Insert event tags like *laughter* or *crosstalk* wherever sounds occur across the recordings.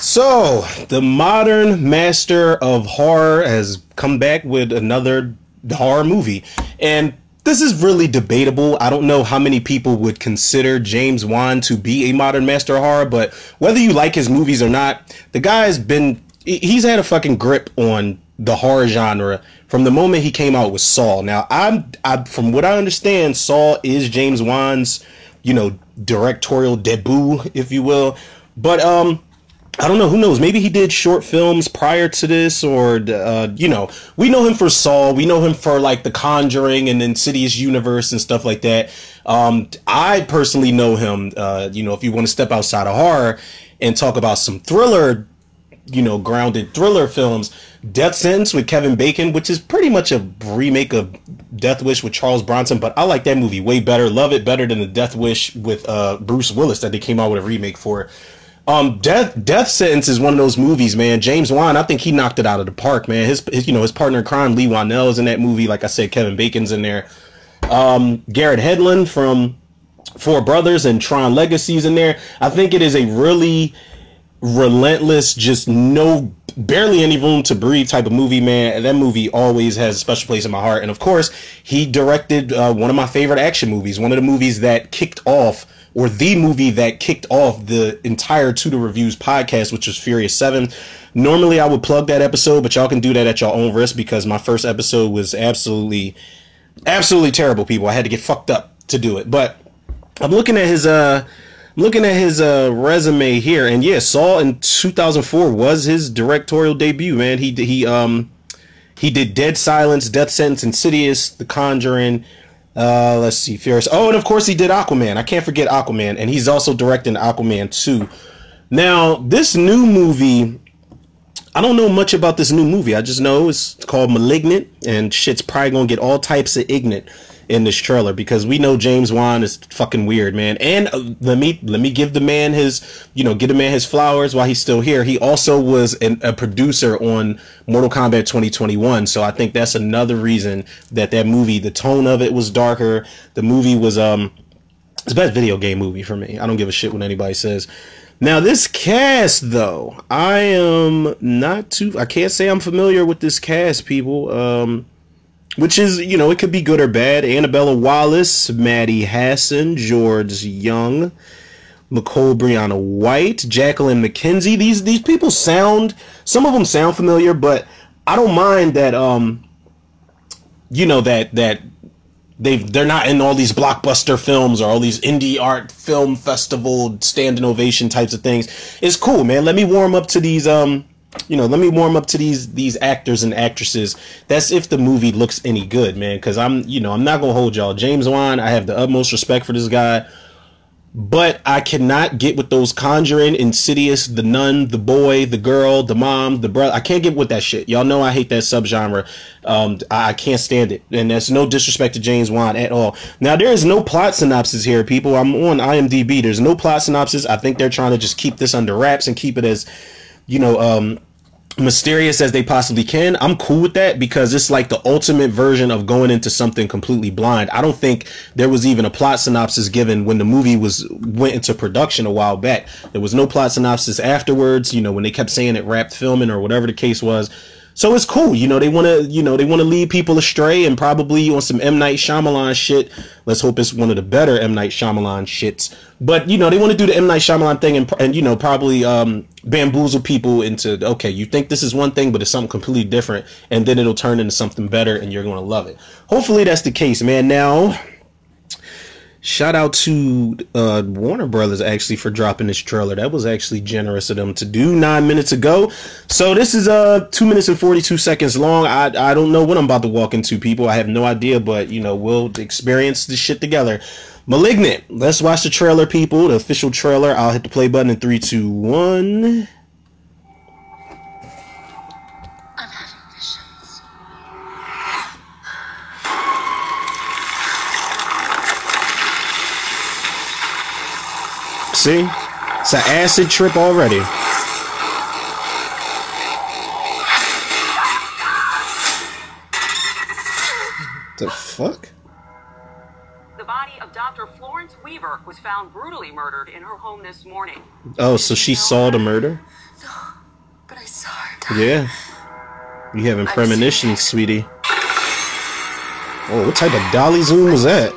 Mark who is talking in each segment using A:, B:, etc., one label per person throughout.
A: So, the modern master of horror has come back with another horror movie. And this is really debatable. I don't know how many people would consider James Wan to be a modern master of horror, but whether you like his movies or not, the guy's been he's had a fucking grip on the horror genre from the moment he came out with Saw. Now, I'm I, from what I understand, Saw is James Wan's, you know, directorial debut, if you will. But um I don't know. Who knows? Maybe he did short films prior to this, or uh, you know, we know him for Saw. We know him for like The Conjuring and Insidious universe and stuff like that. Um, I personally know him. Uh, you know, if you want to step outside of horror and talk about some thriller, you know, grounded thriller films, Death Sentence with Kevin Bacon, which is pretty much a remake of Death Wish with Charles Bronson, but I like that movie way better. Love it better than the Death Wish with uh, Bruce Willis that they came out with a remake for. Um, Death Death Sentence is one of those movies, man. James Wan, I think he knocked it out of the park, man. His, his you know his partner in crime, Leigh Whannell, is in that movie. Like I said, Kevin Bacon's in there. Um, Garrett Hedlund from Four Brothers and Tron Legacies in there. I think it is a really relentless, just no barely any room to breathe type of movie, man. That movie always has a special place in my heart. And of course, he directed uh, one of my favorite action movies, one of the movies that kicked off or the movie that kicked off the entire Tudor Reviews podcast, which was Furious 7. Normally, I would plug that episode, but y'all can do that at your own risk because my first episode was absolutely, absolutely terrible, people. I had to get fucked up to do it. But I'm looking at his, uh, looking at his uh, resume here, and yeah, Saw in 2004 was his directorial debut. Man, he he um he did Dead Silence, Death Sentence, Insidious, The Conjuring, uh, let's see, Furious. Oh, and of course he did Aquaman. I can't forget Aquaman, and he's also directing Aquaman 2. Now, this new movie, I don't know much about this new movie. I just know it's called Malignant, and shit's probably gonna get all types of ignorant in this trailer because we know James Wan is fucking weird, man. And uh, let me let me give the man his, you know, give the man his flowers while he's still here. He also was an, a producer on Mortal Kombat 2021, so I think that's another reason that that movie, the tone of it was darker. The movie was um, it's the best video game movie for me. I don't give a shit what anybody says. Now this cast though, I am not too. I can't say I'm familiar with this cast, people. Um which is you know it could be good or bad. Annabelle Wallis, Maddie Hasson, George Young, Nicole Brianna White, Jacqueline McKenzie. These these people sound some of them sound familiar, but I don't mind that um you know that that they they're not in all these blockbuster films or all these indie art film festival standing ovation types of things. It's cool, man. Let me warm up to these um you know, let me warm up to these these actors and actresses. That's if the movie looks any good, man. Because I'm, you know, I'm not gonna hold y'all. James Wan, I have the utmost respect for this guy, but I cannot get with those Conjuring, Insidious, the Nun, the boy, the girl, the mom, the brother. I can't get with that shit. Y'all know I hate that subgenre. Um, I, I can't stand it, and that's no disrespect to James Wan at all. Now there is no plot synopsis here, people. I'm on IMDb. There's no plot synopsis. I think they're trying to just keep this under wraps and keep it as you know, um, mysterious as they possibly can. I'm cool with that because it's like the ultimate version of going into something completely blind. I don't think there was even a plot synopsis given when the movie was went into production a while back. There was no plot synopsis afterwards, you know, when they kept saying it wrapped filming or whatever the case was. So it's cool, you know. They want to, you know, they want to lead people astray, and probably on some M Night Shyamalan shit. Let's hope it's one of the better M Night Shyamalan shits. But you know, they want to do the M Night Shyamalan thing, and, and you know, probably um, bamboozle people into okay, you think this is one thing, but it's something completely different, and then it'll turn into something better, and you're to love it. Hopefully, that's the case, man. Now Shout out to uh, Warner Brothers actually for dropping this trailer. That was actually generous of them to do nine minutes ago. So this is uh two minutes and forty two seconds long. I I don't know what I'm about to walk into, people. I have no idea, but you know we'll experience this shit together. Malignant. Let's watch the trailer, people. The official trailer. I'll hit the play button in three, two, one. See? It's an acid trip already. The fuck?
B: The body of Dr. Florence Weaver was found brutally murdered in her home this morning.
A: Oh, so she saw the murder? *gasps*
C: The
A: Yeah. You having premonitions, sweetie. Oh, what type of dolly zoom was that?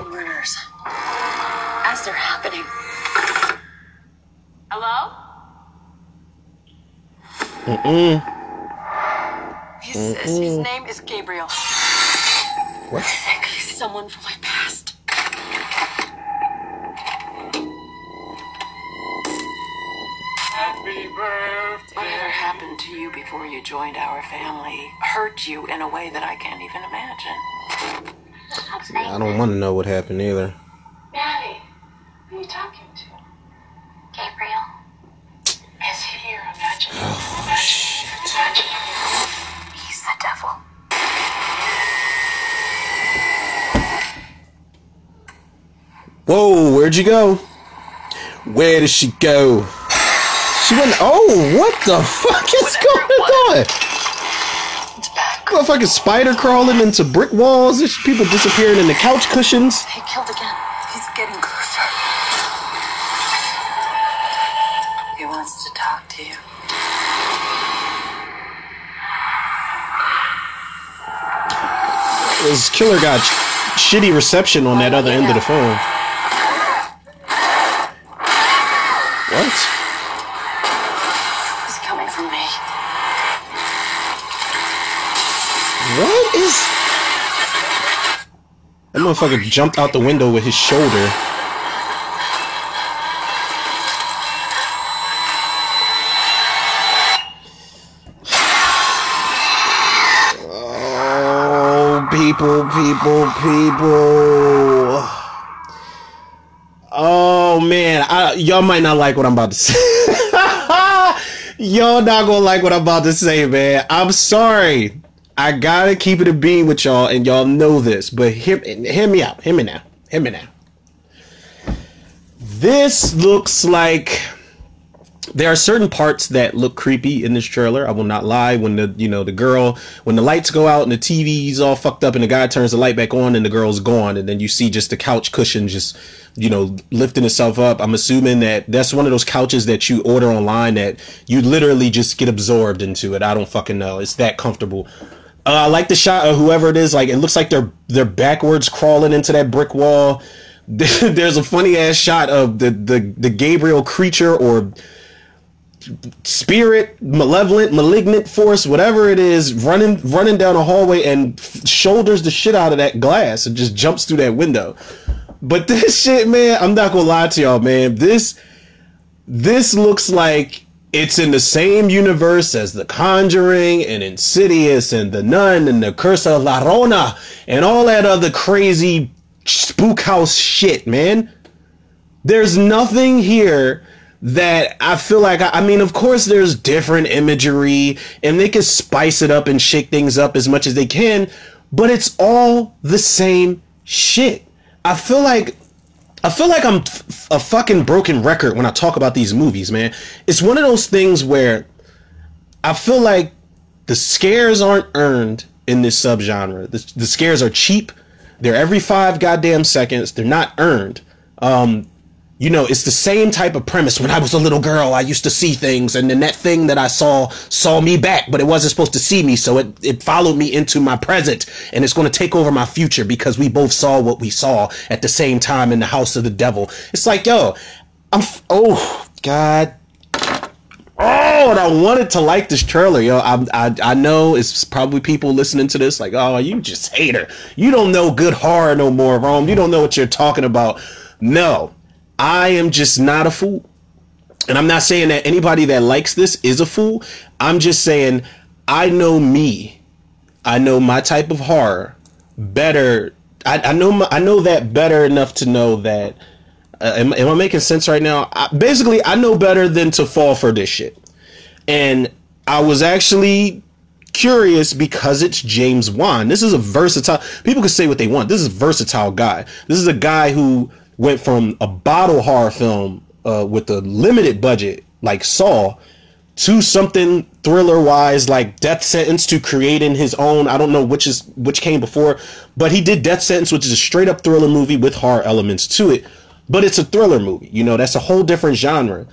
C: He says his name is Gabriel.
A: What?
C: I think he's someone from my past.
D: Happy birthday.
C: Whatever happened to you before you joined our family hurt you in a way that I can't even imagine.
A: I don't want to know what happened either.
C: Maddie, who are you talking to?
E: Gabriel.
A: Whoa, where'd you go? Where did she go? She went. Oh, what the fuck is going on?
C: It's back.
A: Motherfucking spider crawling into brick walls. There's people disappearing in the couch cushions.
C: He killed again. He's getting closer. He wants to talk to you.
A: This killer got sh- shitty reception on that oh, other end of the phone. What?
C: He's coming for me.
A: What is? That motherfucker jumped out the window with his shoulder. Oh, people, people, people. Oh man, I, y'all might not like what I'm about to say. *laughs* y'all not gonna like what I'm about to say, man. I'm sorry. I gotta keep it a beam with y'all, and y'all know this. But hear, hear me out. Hear me now. Hear me now. This looks like there are certain parts that look creepy in this trailer. I will not lie. When the you know the girl, when the lights go out and the TV's all fucked up, and the guy turns the light back on, and the girl's gone, and then you see just the couch cushion just you know lifting itself up. I'm assuming that that's one of those couches that you order online that you literally just get absorbed into it. I don't fucking know. It's that comfortable. Uh, I like the shot of whoever it is. Like it looks like they're they're backwards crawling into that brick wall. *laughs* There's a funny ass shot of the the the Gabriel creature or spirit, malevolent, malignant force, whatever it is, running running down a hallway and shoulders the shit out of that glass and just jumps through that window. But *laughs* this shit, man, I'm not gonna lie to y'all, man. This this looks like it's in the same universe as The Conjuring and Insidious and The Nun and The Curse of La Llorona and all that other crazy spook house shit, man. There's nothing here that I feel like I, I mean, of course, there's different imagery and they can spice it up and shake things up as much as they can, but it's all the same shit. I feel like I feel like I'm a fucking broken record when I talk about these movies, man. It's one of those things where I feel like the scares aren't earned in this subgenre. The, the scares are cheap. They're every five goddamn seconds. They're not earned. Um, you know, it's the same type of premise. When I was a little girl, I used to see things, and then that thing that I saw saw me back, but it wasn't supposed to see me, so it, it followed me into my present, and it's going to take over my future because we both saw what we saw at the same time in the house of the devil. It's like, yo, I'm, f- oh, God. Oh, and I wanted to like this trailer, yo. I, I I know it's probably people listening to this like, oh, you just hater. You don't know good horror no more, Rome. You don't know what you're talking about. No, I am just not a fool. And I'm not saying that anybody that likes this is a fool. I'm just saying I know me. I know my type of horror better. I, I know my, I know that better enough to know that. Uh, am, am I making sense right now? I, basically, I know better than to fall for this shit. And I was actually curious because it's James Wan. This is a versatile. People can say what they want. This is a versatile guy. This is a guy who went from a bottle horror film uh, with a limited budget like Saw to something thriller wise like Death Sentence to creating his own. I don't know which is which came before, but he did Death Sentence, which is a straight up thriller movie with horror elements to it. But it's a thriller movie. You know, that's a whole different genre.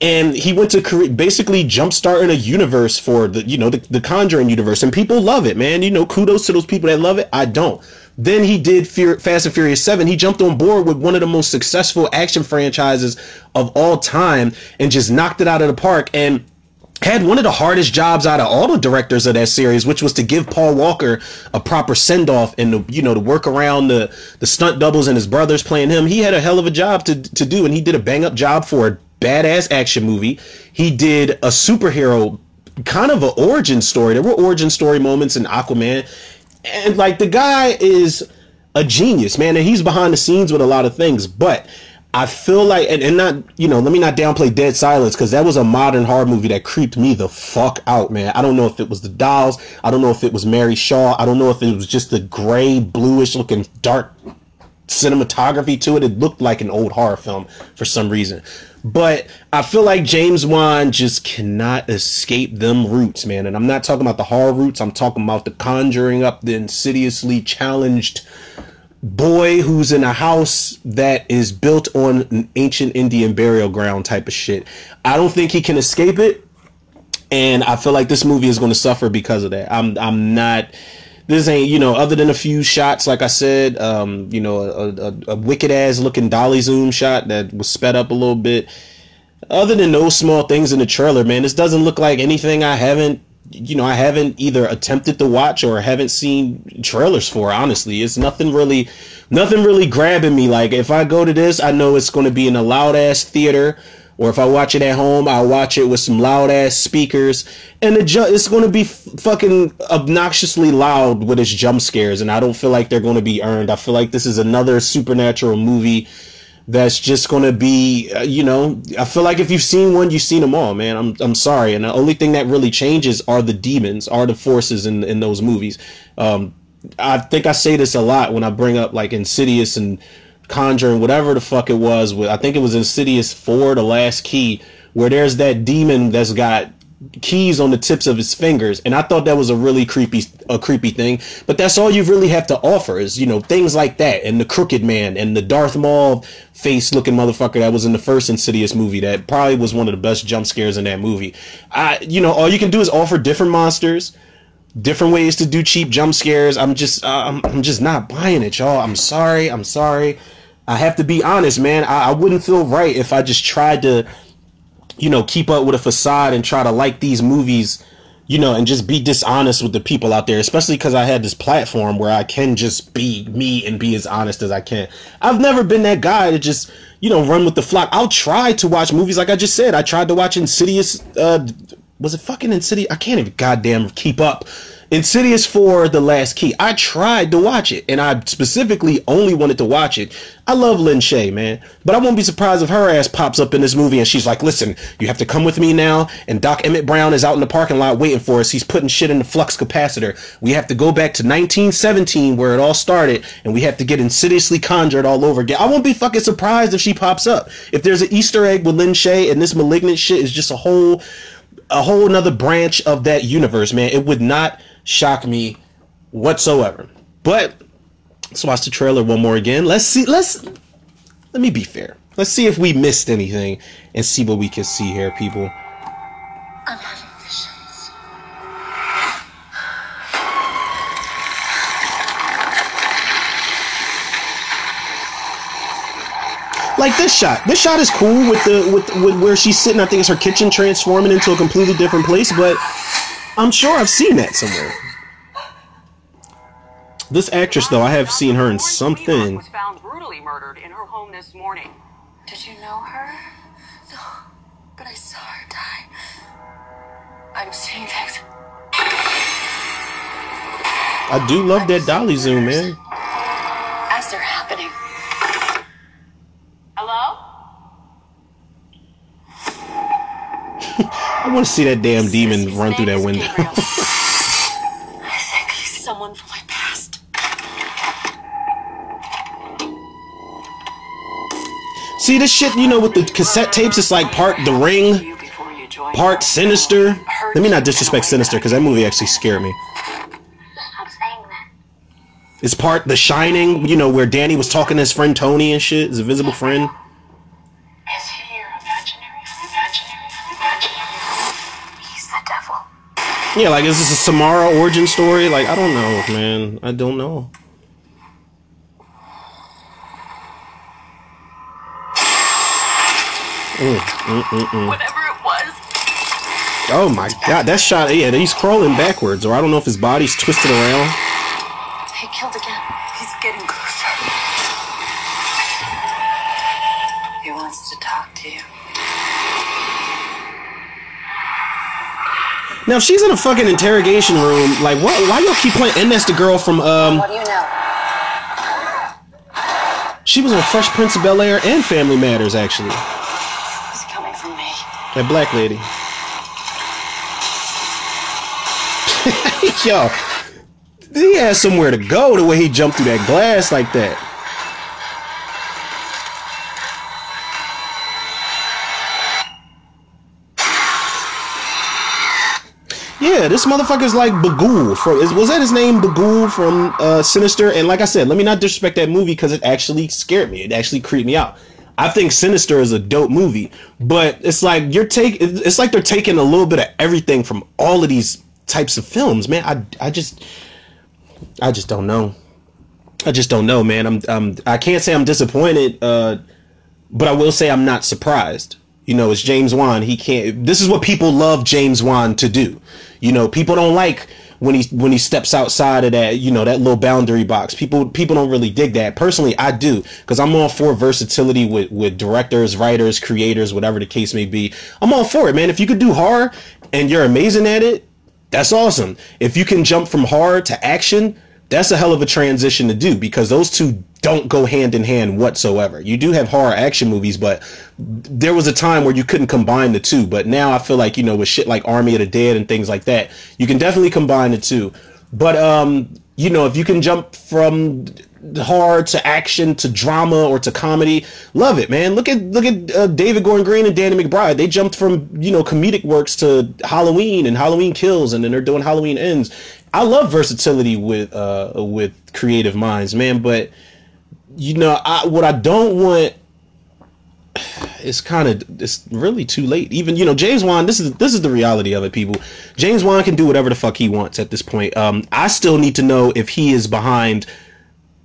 A: and he went to cre- basically jumpstarting a universe for the you know the, the Conjuring universe, and people love it, man. You know, kudos to those people that love it. I don't. Then he did Fear, Fast and Furious Seven. He jumped on board with one of the most successful action franchises of all time, and just knocked it out of the park. And had one of the hardest jobs out of all the directors of that series, which was to give Paul Walker a proper send off and to, you know to work around the the stunt doubles and his brothers playing him. He had a hell of a job to to do, and he did a bang up job for a badass action movie. He did a superhero kind of an origin story. There were origin story moments in Aquaman, and like the guy is a genius, man, and he's behind the scenes with a lot of things, but. I feel like, and, and not, you know, let me not downplay Dead Silence because that was a modern horror movie that creeped me the fuck out, man. I don't know if it was the dolls. I don't know if it was Mary Shaw. I don't know if it was just the gray, bluish looking dark cinematography to it. It looked like an old horror film for some reason. But I feel like James Wan just cannot escape them roots, man. And I'm not talking about the horror roots. I'm talking about the conjuring up the insidiously challenged boy who's in a house that is built on an ancient Indian burial ground type of shit. I don't think he can escape it. And I feel like this movie is going to suffer because of that. I'm I'm not this ain't you know other than a few shots like I said, um, you know a, a, a wicked ass looking dolly zoom shot that was sped up a little bit. Other than those small things in the trailer, man, this doesn't look like anything I haven't you know I haven't either attempted to watch or haven't seen trailers for. Honestly, it's nothing really, nothing really grabbing me. Like if I go to this, I know it's going to be in a loud ass theater or if I watch it at home, I'll watch it with some loud ass speakers, and the ju- it's going to be fucking obnoxiously loud with its jump scares, and I don't feel like they're going to be earned. I feel like this is another supernatural movie that's just going to be, uh, you know, I feel like if you've seen one, you've seen them all, man. I'm I'm sorry, and the only thing that really changes are the demons, are the forces in in those movies. Um, I think I say this a lot when I bring up like Insidious and Conjuring, whatever the fuck it was. With I think it was Insidious Four, the last key, where there's that demon that's got keys on the tips of his fingers, and I thought that was a really creepy, a creepy thing. But that's all you really have to offer is you know things like that, and the Crooked Man, and the Darth Maul face looking motherfucker that was in the first Insidious movie. That probably was one of the best jump scares in that movie. I, you know, all you can do is offer different monsters different ways to do cheap jump scares. I'm just, uh, I'm, I'm just not buying it, y'all. I'm sorry. I'm sorry. I have to be honest, man. I, I wouldn't feel right if I just tried to, you know, keep up with a facade and try to like these movies, you know, and just be dishonest with the people out there, especially because I had this platform where I can just be me and be as honest as I can. I've never been that guy to just, you know, run with the flock. I'll try to watch movies like I just said. I tried to watch Insidious, uh, was it fucking Insidious? I can't even goddamn keep up. Insidious for The Last Key. I tried to watch it, and I specifically only wanted to watch it. I love Lin Shaye, man, but I won't be surprised if her ass pops up in this movie and she's like, "Listen, you have to come with me now." And Doc Emmett Brown is out in the parking lot waiting for us. He's putting shit in the flux capacitor. We have to go back to 1917 where it all started, and we have to get insidiously conjured all over again. I won't be fucking surprised if she pops up. If there's an Easter egg with Lin Shaye and this malignant shit is just a whole a whole another branch of that universe, man. It would not shock me whatsoever. But let's watch the trailer one more again. Let's see. Let's let me be fair. Let's see if we missed anything and see what we can see here, people.
E: I'm having visions.
A: Like this shot. This shot is cool with the with, with where she's sitting. I think it's her kitchen transforming into a completely different place, but I'm sure I've seen that somewhere. This actress, though, I have seen her in something.
B: Wheelock was found brutally murdered in her home this morning.
C: Did you know her?
E: No, but I saw her die.
C: I'm seeing things.
A: I do love that dolly zoom, man.
C: As they're happening.
B: Hello? *laughs*
A: I want to see that damn demon run through that window.
C: I think he's someone from my past.
A: See this shit, you know, with the cassette tapes, it's like part The Ring,
C: You before you joined
A: part Sinister. Let me not disrespect Sinister because that movie actually scared me.
E: Stop saying that.
A: It's part The Shining, you know, where Danny was talking to his friend Tony and shit, his invisible friend. Yeah, like is this a Samara origin story? Like I don't know, man. I don't know.
C: Mm, mm, mm, Whatever it was.
A: Oh my god, that shot. Yeah, he's crawling backwards, or I don't know if his body's twisted around.
E: He killed again.
C: He's getting closer. He wants to talk to you.
A: Now, if she's in a fucking interrogation room, like, what? Why y'all keep playing? And that's the girl from um.
E: What do you know?
A: She was on Fresh Prince of Bel Air and Family Matters, actually.
C: He's coming for me.
A: That black lady. *laughs* Yo, he has somewhere to go the way he jumped through that glass like that. This motherfucker's like Bughuul. From is, was that his name, Bughuul from uh, Sinister? And like I said, let me not disrespect that movie because it actually scared me. It actually creeped me out. I think Sinister is a dope movie, but it's like you're take. It's like they're taking a little bit of everything from all of these types of films, man. I I just I just don't know. I just don't know, man. I'm I'm I can't say I'm disappointed, uh, but I will say I'm not surprised. You know, it's James Wan. He can't. This is what people love James Wan to do. You know, people don't like when he when he steps outside of that you know that little boundary box. People people don't really dig that. Personally, I do because I'm all for versatility with with directors, writers, creators, whatever the case may be. I'm all for it, man. If you could do horror and you're amazing at it, that's awesome. If you can jump from horror to action, that's a hell of a transition to do because those two don't go hand in hand whatsoever. You do have horror action movies, but there was a time where you couldn't combine the two. But now I feel like, you know, with shit like Army of the Dead and things like that, you can definitely combine the two. But, um, you know, if you can jump from horror to action to drama or to comedy, love it, man. Look at look at uh, David Gordon Green and Danny McBride. They jumped from you know comedic works to Halloween and Halloween Kills, and then they're doing Halloween Ends. I love versatility with uh with creative minds, man. But you know, I what I don't want it's kind of it's really too late. Even you know James Wan. This is this is the reality of it, people. James Wan can do whatever the fuck he wants at this point. Um, I still need to know if he is behind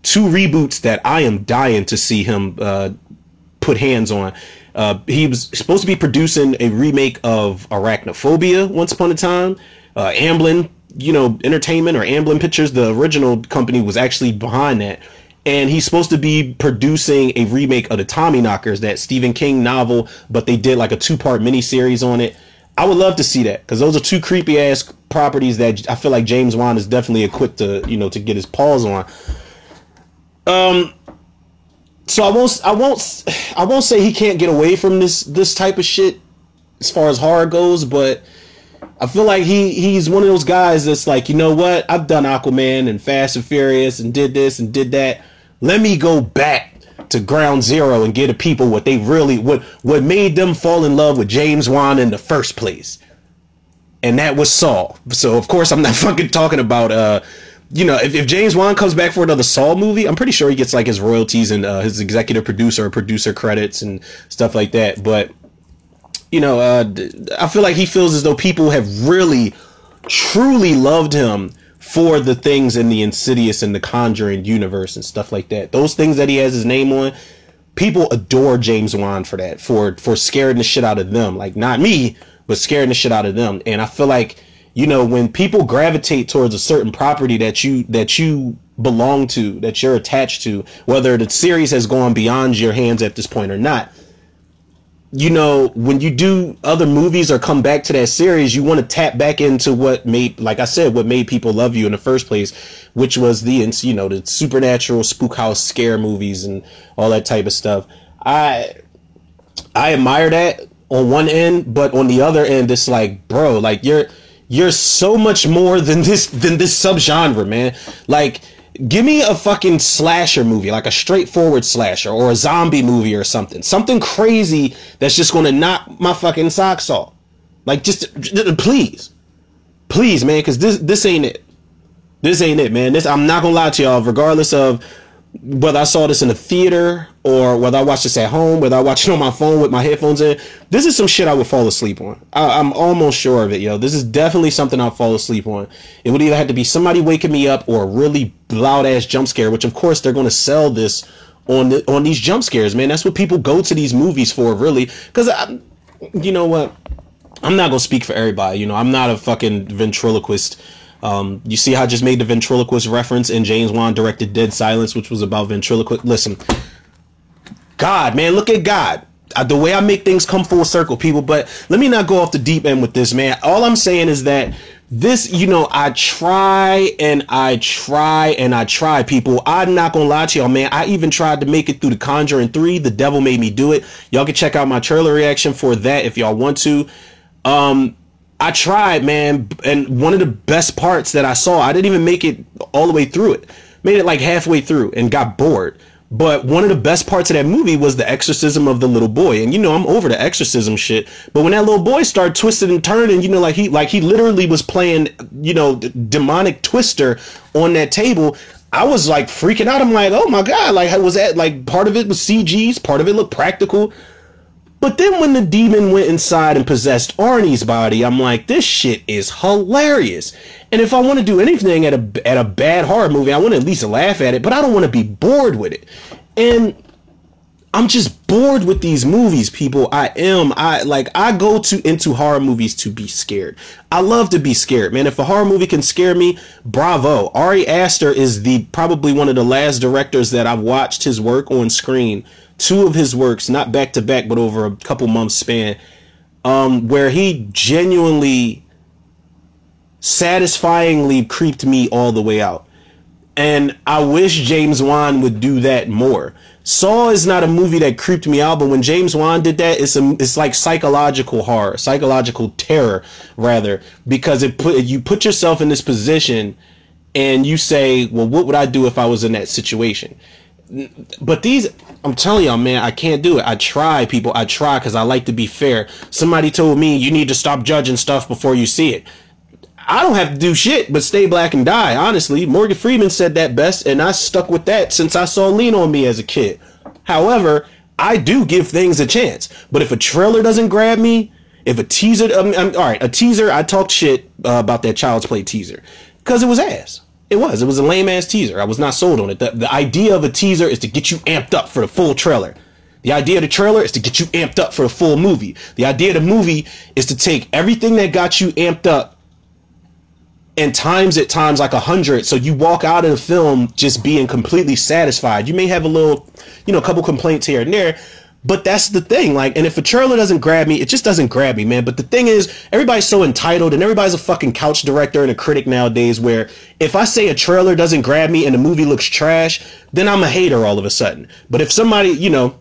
A: two reboots that I am dying to see him uh, put hands on. Uh, he was supposed to be producing a remake of Arachnophobia once upon a time. Uh, Amblin, you know, Entertainment or Amblin Pictures, the original company was actually behind that. And he's supposed to be producing a remake of the Tommy Knockers, that Stephen King novel, but they did like a two part miniseries on it. I would love to see that because those are two creepy ass properties that I feel like James Wan is definitely equipped to, you know, to get his paws on. Um, so I won't, I won't, I won't say he can't get away from this this type of shit as far as horror goes, but I feel like he he's one of those guys that's like, you know what? I've done Aquaman and Fast and Furious and did this and did that. Let me go back to ground zero and give the people what they really what what made them fall in love with James Wan in the first place. And that was Saw. So of course I'm not *laughs* fucking talking about uh you know, if, if James Wan comes back for another Saw movie, I'm pretty sure he gets like his royalties and uh, his executive producer producer credits and stuff like that. But you know, uh, I feel like he feels as though people have really, truly loved him for the things in the Insidious and the Conjuring universe and stuff like that. Those things that he has his name on, people adore James Wan for that, for for scaring the shit out of them. Like not me, but scaring the shit out of them. And I feel like you know when people gravitate towards a certain property that you that you belong to, that you're attached to, whether the series has gone beyond your hands at this point or not you know, when you do other movies or come back to that series, you want to tap back into what made, like I said, what made people love you in the first place, which was the, you know, the supernatural spook house scare movies and all that type of stuff. I, I admire that on one end, but on the other end, it's like, bro, like you're, you're so much more than this, than this subgenre, man. Like, give me a fucking slasher movie, like a straightforward slasher or a zombie movie or something. Something crazy that's just going to knock my fucking socks off. Like just, just please. Please, man, cuz this this ain't it. This ain't it, man. This I'm not going to lie to y'all regardless of whether I saw this in a theater or whether I watched this at home, whether I watched it on my phone with my headphones in, this is some shit I would fall asleep on. I, am almost sure of it, yo. This is definitely something I'll fall asleep on. It would either have to be somebody waking me up or a really loud ass jump scare, which of course they're going to sell this on the, on these jump scares, man. That's what people go to these movies for, really. Because you know what? I'm not gonna speak for everybody. You know, I'm not a fucking ventriloquist. Um, you see how I just made the ventriloquist reference in James Wan directed Dead Silence, which was about ventriloquist. Listen, God, man, look at God. Uh, the way I make things come full circle, people. But let me not go off the deep end with this, man. All I'm saying is that this, you know, I try and I try and I try, people. I'm not gonna lie to y'all, man. I even tried to make it through the Conjuring 3. The devil made me do it. Y'all can check out my trailer reaction for that if y'all want to. Um, I tried, man, and one of the best parts that I saw, I didn't even make it all the way through it. Made it like halfway through and got bored. But one of the best parts of that movie was the exorcism of the little boy. And you know, I'm over the exorcism shit. But when that little boy started twisting and turning, you know, like he like he literally was playing, you know, demonic twister on that table. I was like freaking out. I'm like, oh my god! Like, was that like part of it was CGs, part of it looked practical, but then when the demon went inside and possessed Arnie's body, I'm like, this shit is hilarious. And if I want to do anything at a at a bad horror movie, I want to at least laugh at it, but I don't want to be bored with it. And I'm just bored with these movies, people. I am. I like I go to into horror movies to be scared. I love to be scared, man. If a horror movie can scare me, bravo. Ari Aster is the probably one of the last directors that I've watched his work on screen two of his works, not back to back, but over a couple months span, um, where he genuinely, satisfyingly creeped me all the way out. And I wish James Wan would do that more. Saw is not a movie that creeped me out, but when James Wan did that, it's a, it's like psychological horror, psychological terror, rather, because it put you put yourself in this position, and you say, well, what would I do if I was in that situation? But these i'm telling y'all man i can't do it. I try people. I try because i like to be fair. Somebody told me you need to stop judging stuff before you see it. I don't have to do shit but stay black and die honestly. Morgan freeman said that best and i stuck with that since i saw lean on me as a kid. However i do give things a chance. But if a trailer doesn't grab me if a teaser um, um, all right a teaser i talked shit uh, about that child's play teaser because it was ass it was. It was a lame ass teaser. I was not sold on it. The, the idea of a teaser is to get you amped up for the full trailer. The idea of the trailer is to get you amped up for the full movie. The idea of the movie is to take everything that got you amped up and times it times like a hundred. So you walk out of the film just being completely satisfied. You may have a little, you know, a couple complaints here and there, but that's the thing. Like, and if a trailer doesn't grab me, it just doesn't grab me, man. But the thing is, everybody's so entitled and everybody's a fucking couch director and a critic nowadays where if I say a trailer doesn't grab me and the movie looks trash, then I'm a hater all of a sudden. But if somebody, you know,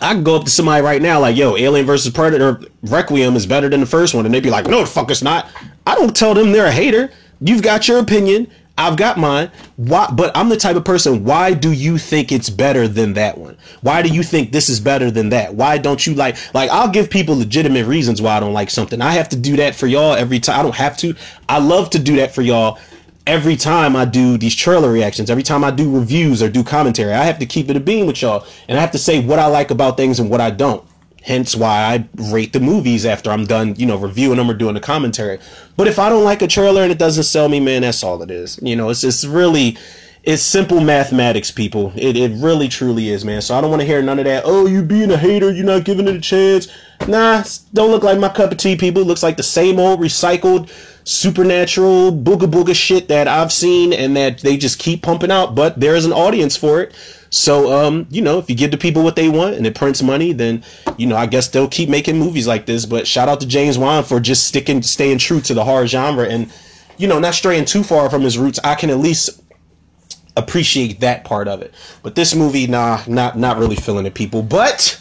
A: I can go up to somebody right now like, yo, Alien versus Predator Requiem is better than the first one. And they'd be like, no, the fuck it's not. I don't tell them they're a hater. You've got your opinion. I've got mine. Why? But I'm the type of person. Why do you think it's better than that one? Why do you think this is better than that? Why don't you like? Like I'll give people legitimate reasons why I don't like something. I have to do that for y'all every time. I don't have to. I love to do that for y'all every time I do these trailer reactions. Every time I do reviews or do commentary, I have to keep it a beam with y'all, and I have to say what I like about things and what I don't. Hence why I rate the movies after I'm done, you know, reviewing them or doing the commentary. But if I don't like a trailer and it doesn't sell me, man, that's all it is. You know, it's it's really it's simple mathematics, people. It it really truly is, man. So I don't want to hear none of that. Oh, you being a hater, you're not giving it a chance. Nah, don't look like my cup of tea, people. It looks like the same old recycled supernatural booga booga shit that I've seen and that they just keep pumping out. But there is an audience for it. So, um, you know, if you give the people what they want and it prints money, then, you know, I guess they'll keep making movies like this. But shout out to James Wan for just sticking, staying true to the horror genre and, you know, not straying too far from his roots. I can at least appreciate that part of it. But this movie, nah, not, not really feeling it, people. But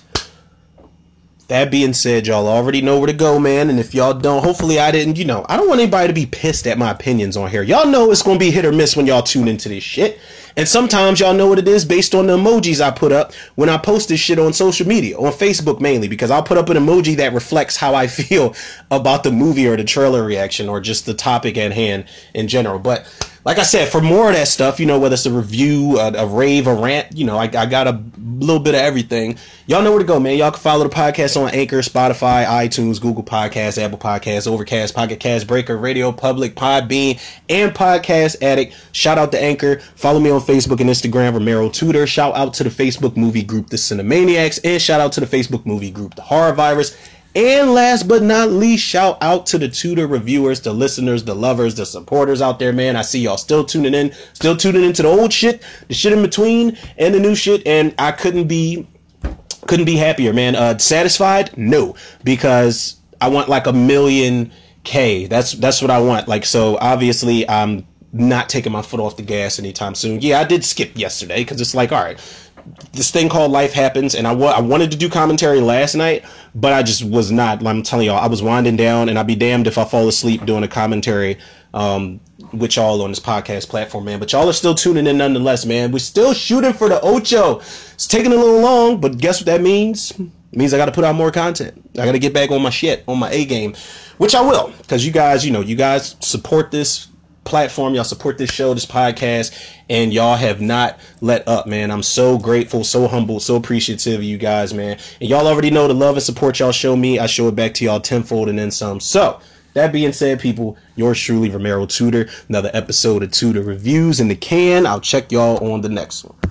A: that being said, y'all already know where to go, man. And if y'all don't, hopefully I didn't, you know, I don't want anybody to be pissed at my opinions on here. Y'all know it's going to be hit or miss when y'all tune into this shit. And sometimes y'all know what it is based on the emojis I put up when I post this shit on social media, on Facebook mainly, because I'll put up an emoji that reflects how I *laughs* feel about the movie or the trailer reaction or just the topic at hand in general. But like I said, for more of that stuff, you know, whether it's a review, a, a rave, a rant, you know, I, I got a little bit of everything. Y'all know where to go, man. Y'all can follow the podcast on Anchor, Spotify, iTunes, Google Podcasts, Apple Podcasts, Overcast, Pocket Cast, Breaker, Radio Public, Podbean, and Podcast Addict. Shout out to Anchor. Follow me on Facebook and Instagram, Romero Tudor. Shout out to the Facebook movie group, The Cinemaniacs, and shout out to the Facebook movie group, The Horror Virus. And last but not least, shout out to the Tudor reviewers, the listeners, the lovers, the supporters out there, man. I see y'all still tuning in, still tuning into the old shit, the shit in between, and the new shit. And I couldn't be, couldn't be happier, man. Uh, satisfied? No, because I want like a million K. That's that's what I want. Like so, obviously, I'm not taking my foot off the gas anytime soon. Yeah, I did skip yesterday because it's like, all right this thing called life happens and I, wa- I wanted to do commentary last night but i just was not i'm telling y'all i was winding down and i'd be damned if i fall asleep doing a commentary um, with y'all on this podcast platform man. But y'all are still tuning in nonetheless man. We're still shooting for the ocho. It's taking a little long but guess what that means? It means i gotta put out more content. I gotta get back on my shit on my a game which i will because you guys you know you guys support this platform. Y'all support this show, this podcast, and y'all have not let up, man. I'm so grateful, so humble, so appreciative of you guys, man. And y'all already know the love and support y'all show me. I show it back to y'all tenfold and then some. So, that being said, people, yours truly, Romero Tudor. Another episode of Tudor Reviews in the can. I'll check y'all on the next one.